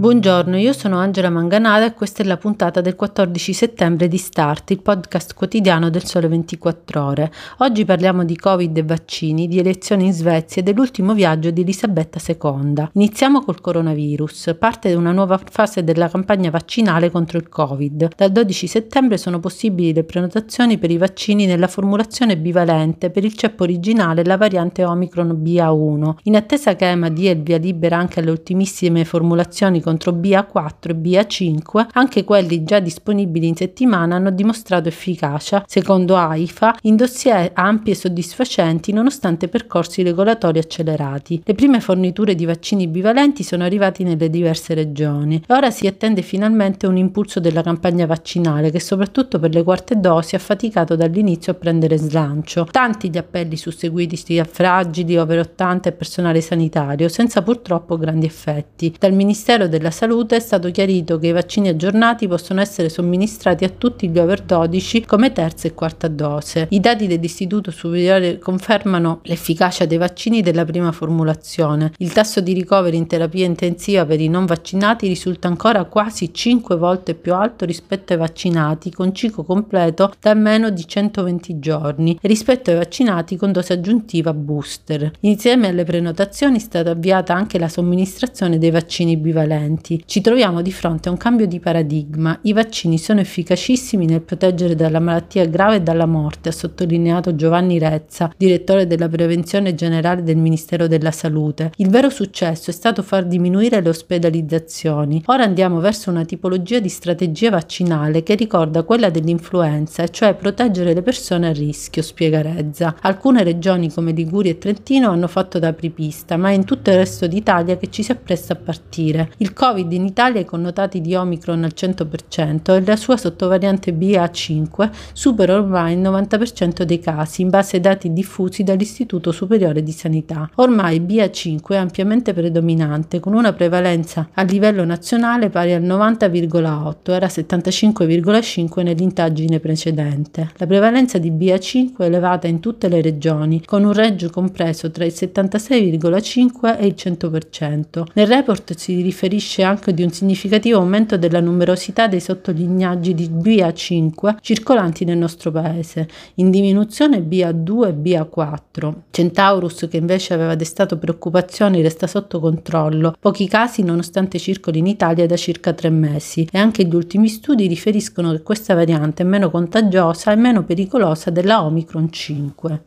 Buongiorno, io sono Angela Manganada e questa è la puntata del 14 settembre di Start, il podcast quotidiano del Sole 24 Ore. Oggi parliamo di Covid e vaccini, di elezioni in Svezia e dell'ultimo viaggio di Elisabetta II. Iniziamo col coronavirus. Parte una nuova fase della campagna vaccinale contro il Covid. Dal 12 settembre sono possibili le prenotazioni per i vaccini nella formulazione bivalente per il ceppo originale e la variante Omicron BA1. In attesa che EMA dia il via libera anche alle ultimissime formulazioni contro BA4 e BA5, anche quelli già disponibili in settimana hanno dimostrato efficacia, secondo AIFA, in dossier ampi e soddisfacenti nonostante percorsi regolatori accelerati. Le prime forniture di vaccini bivalenti sono arrivate nelle diverse regioni e ora si attende finalmente un impulso della campagna vaccinale che soprattutto per le quarte dosi ha faticato dall'inizio a prendere slancio. Tanti gli appelli susseguiti a fragili, over 80 e personale sanitario, senza purtroppo grandi effetti. Dal Ministero del della Salute è stato chiarito che i vaccini aggiornati possono essere somministrati a tutti gli over 12 come terza e quarta dose. I dati dell'Istituto Superiore confermano l'efficacia dei vaccini della prima formulazione. Il tasso di ricoveri in terapia intensiva per i non vaccinati risulta ancora quasi 5 volte più alto rispetto ai vaccinati con ciclo completo da meno di 120 giorni e rispetto ai vaccinati con dose aggiuntiva booster. Insieme alle prenotazioni è stata avviata anche la somministrazione dei vaccini bivalenti precedenti, ci troviamo di fronte a un cambio di paradigma. I vaccini sono efficacissimi nel proteggere dalla malattia grave e dalla morte, ha sottolineato Giovanni Rezza, direttore della prevenzione generale del Ministero della Salute. Il vero successo è stato far diminuire le ospedalizzazioni. Ora andiamo verso una tipologia di strategia vaccinale che ricorda quella dell'influenza, cioè proteggere le persone a rischio, spiega Rezza. Alcune regioni come Liguria e Trentino hanno fatto da apripista, ma è in tutto il resto d'Italia che ci si appresta a partire. Il Covid in Italia i connotati di Omicron al 100% e la sua sottovariante BA5 supera ormai il 90% dei casi in base ai dati diffusi dall'Istituto Superiore di Sanità. Ormai BA5 è ampiamente predominante con una prevalenza a livello nazionale pari al 90,8, era 75,5 nell'indagine precedente. La prevalenza di BA5 è elevata in tutte le regioni con un range compreso tra il 76,5 e il 100%. Nel report si riferisce beneficia anche di un significativo aumento della numerosità dei sottolignaggi di BA5 circolanti nel nostro paese, in diminuzione BA2 e BA4. Centaurus, che invece aveva destato preoccupazioni, resta sotto controllo, pochi casi nonostante circoli in Italia da circa tre mesi e anche gli ultimi studi riferiscono che questa variante è meno contagiosa e meno pericolosa della Omicron 5.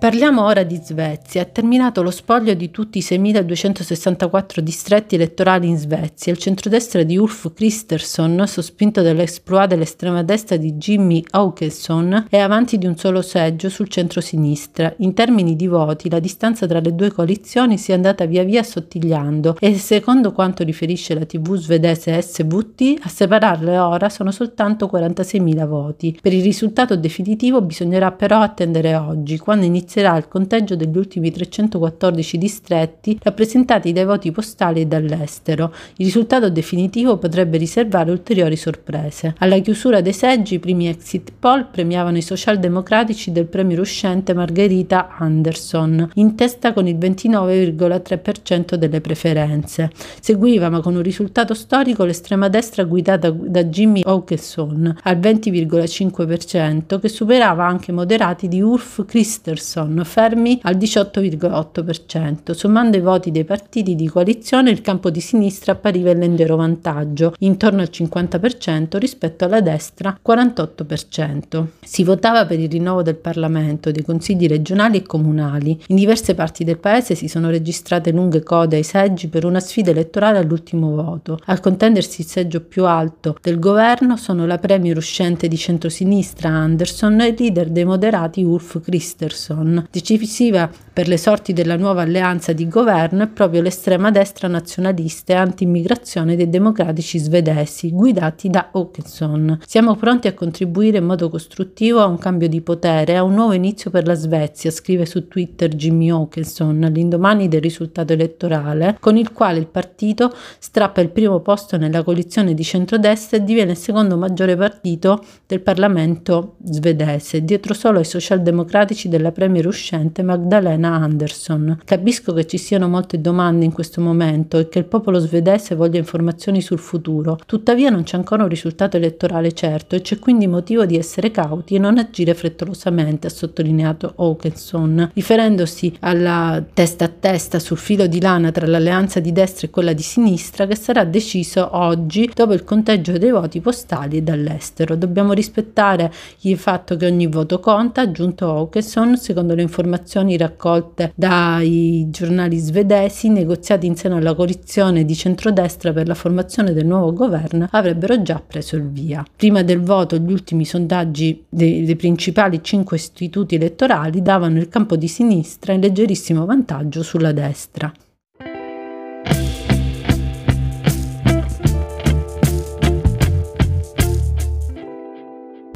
Parliamo ora di Svezia. È terminato lo spoglio di tutti i 6.264 distretti elettorali in Svezia. Il centrodestra di Ulf Kristersson, sospinto dall'exploit dell'estrema destra di Jimmy Åkesson, è avanti di un solo seggio sul centro-sinistra. In termini di voti, la distanza tra le due coalizioni si è andata via via assottigliando e, secondo quanto riferisce la TV svedese SVT, a separarle ora sono soltanto 46.000 voti. Per il risultato definitivo bisognerà però attendere oggi, quando inizia inizierà il conteggio degli ultimi 314 distretti rappresentati dai voti postali e dall'estero. Il risultato definitivo potrebbe riservare ulteriori sorprese. Alla chiusura dei seggi, i primi exit poll premiavano i socialdemocratici del premier uscente Margherita Anderson, in testa con il 29,3% delle preferenze. Seguiva, ma con un risultato storico, l'estrema destra guidata da Jimmy Åkesson al 20,5%, che superava anche moderati di Ulf Christensen Johnson, fermi al 18,8%. Sommando i voti dei partiti di coalizione, il campo di sinistra appariva in leggero vantaggio, intorno al 50% rispetto alla destra 48%. Si votava per il rinnovo del Parlamento, dei consigli regionali e comunali. In diverse parti del paese si sono registrate lunghe code ai seggi per una sfida elettorale all'ultimo voto. Al contendersi il seggio più alto del governo sono la premier uscente di centrosinistra Anderson e il leader dei moderati Ulf Christensen Åkesson. Decisiva per le sorti della nuova alleanza di governo è proprio l'estrema destra nazionalista e anti-immigrazione dei democratici svedesi, guidati da Åkesson. Siamo pronti a contribuire in modo costruttivo a un cambio di potere, a un nuovo inizio per la Svezia, scrive su Twitter Jimmy Åkesson all'indomani del risultato elettorale, con il quale il partito strappa il primo posto nella coalizione di centrodestra e diviene il secondo maggiore partito del Parlamento svedese, dietro solo ai socialdemocratici della premier uscente Magdalena Anderson. Capisco che ci siano molte domande in questo momento e che il popolo svedese voglia informazioni sul futuro, tuttavia non c'è ancora un risultato elettorale certo e c'è quindi motivo di essere cauti e non agire frettolosamente, ha sottolineato Hawkinson, riferendosi alla testa a testa sul filo di lana tra l'alleanza di destra e quella di sinistra che sarà deciso oggi dopo il conteggio dei voti postali dall'estero. Dobbiamo rispettare il fatto che ogni voto conta, ha aggiunto Hawkinson, secondo le informazioni raccolte dai giornali svedesi, negoziati in seno alla coalizione di centrodestra per la formazione del nuovo governo, avrebbero già preso il via. Prima del voto, gli ultimi sondaggi dei, dei principali cinque istituti elettorali davano il campo di sinistra in leggerissimo vantaggio sulla destra.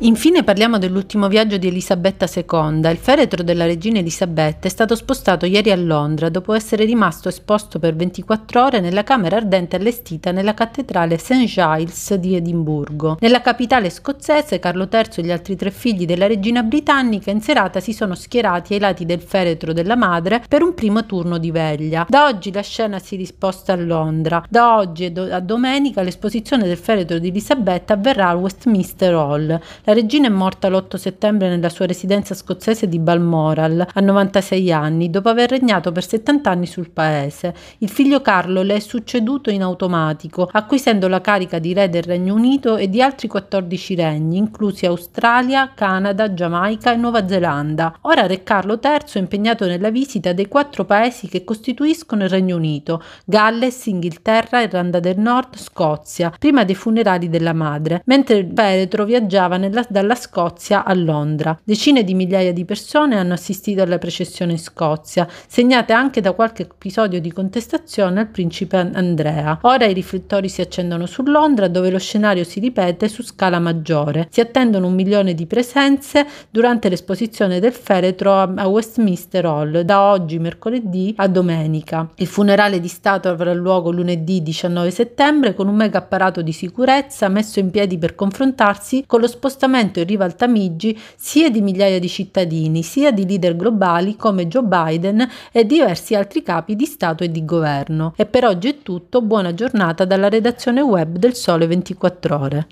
Infine parliamo dell'ultimo viaggio di Elisabetta II. Il feretro della regina Elisabetta è stato spostato ieri a Londra dopo essere rimasto esposto per 24 ore nella camera ardente allestita nella cattedrale St. Giles di Edimburgo. Nella capitale scozzese Carlo III e gli altri tre figli della regina britannica in serata si sono schierati ai lati del feretro della madre per un primo turno di veglia. Da oggi la scena si risposta a Londra. Da oggi a domenica l'esposizione del feretro di Elisabetta avverrà al Westminster Hall. La regina è morta l'8 settembre nella sua residenza scozzese di Balmoral, a 96 anni, dopo aver regnato per 70 anni sul paese. Il figlio Carlo le è succeduto in automatico, acquisendo la carica di re del Regno Unito e di altri 14 regni, inclusi Australia, Canada, Giamaica e Nuova Zelanda. Ora Re Carlo III è impegnato nella visita dei quattro paesi che costituiscono il Regno Unito, Galles, Inghilterra, Irlanda del Nord, Scozia, prima dei funerali della madre, mentre il Peretro viaggiava nella dalla Scozia a Londra. Decine di migliaia di persone hanno assistito alla processione in Scozia, segnate anche da qualche episodio di contestazione al principe Andrea. Ora i riflettori si accendono su Londra dove lo scenario si ripete su scala maggiore. Si attendono un milione di presenze durante l'esposizione del feretro a Westminster Hall da oggi mercoledì a domenica. Il funerale di Stato avrà luogo lunedì 19 settembre con un mega apparato di sicurezza messo in piedi per confrontarsi con lo spostamento spostamento in riva al Tamigi sia di migliaia di cittadini, sia di leader globali come Joe Biden e diversi altri capi di Stato e di governo. E per oggi è tutto, buona giornata dalla redazione web del Sole 24 ore.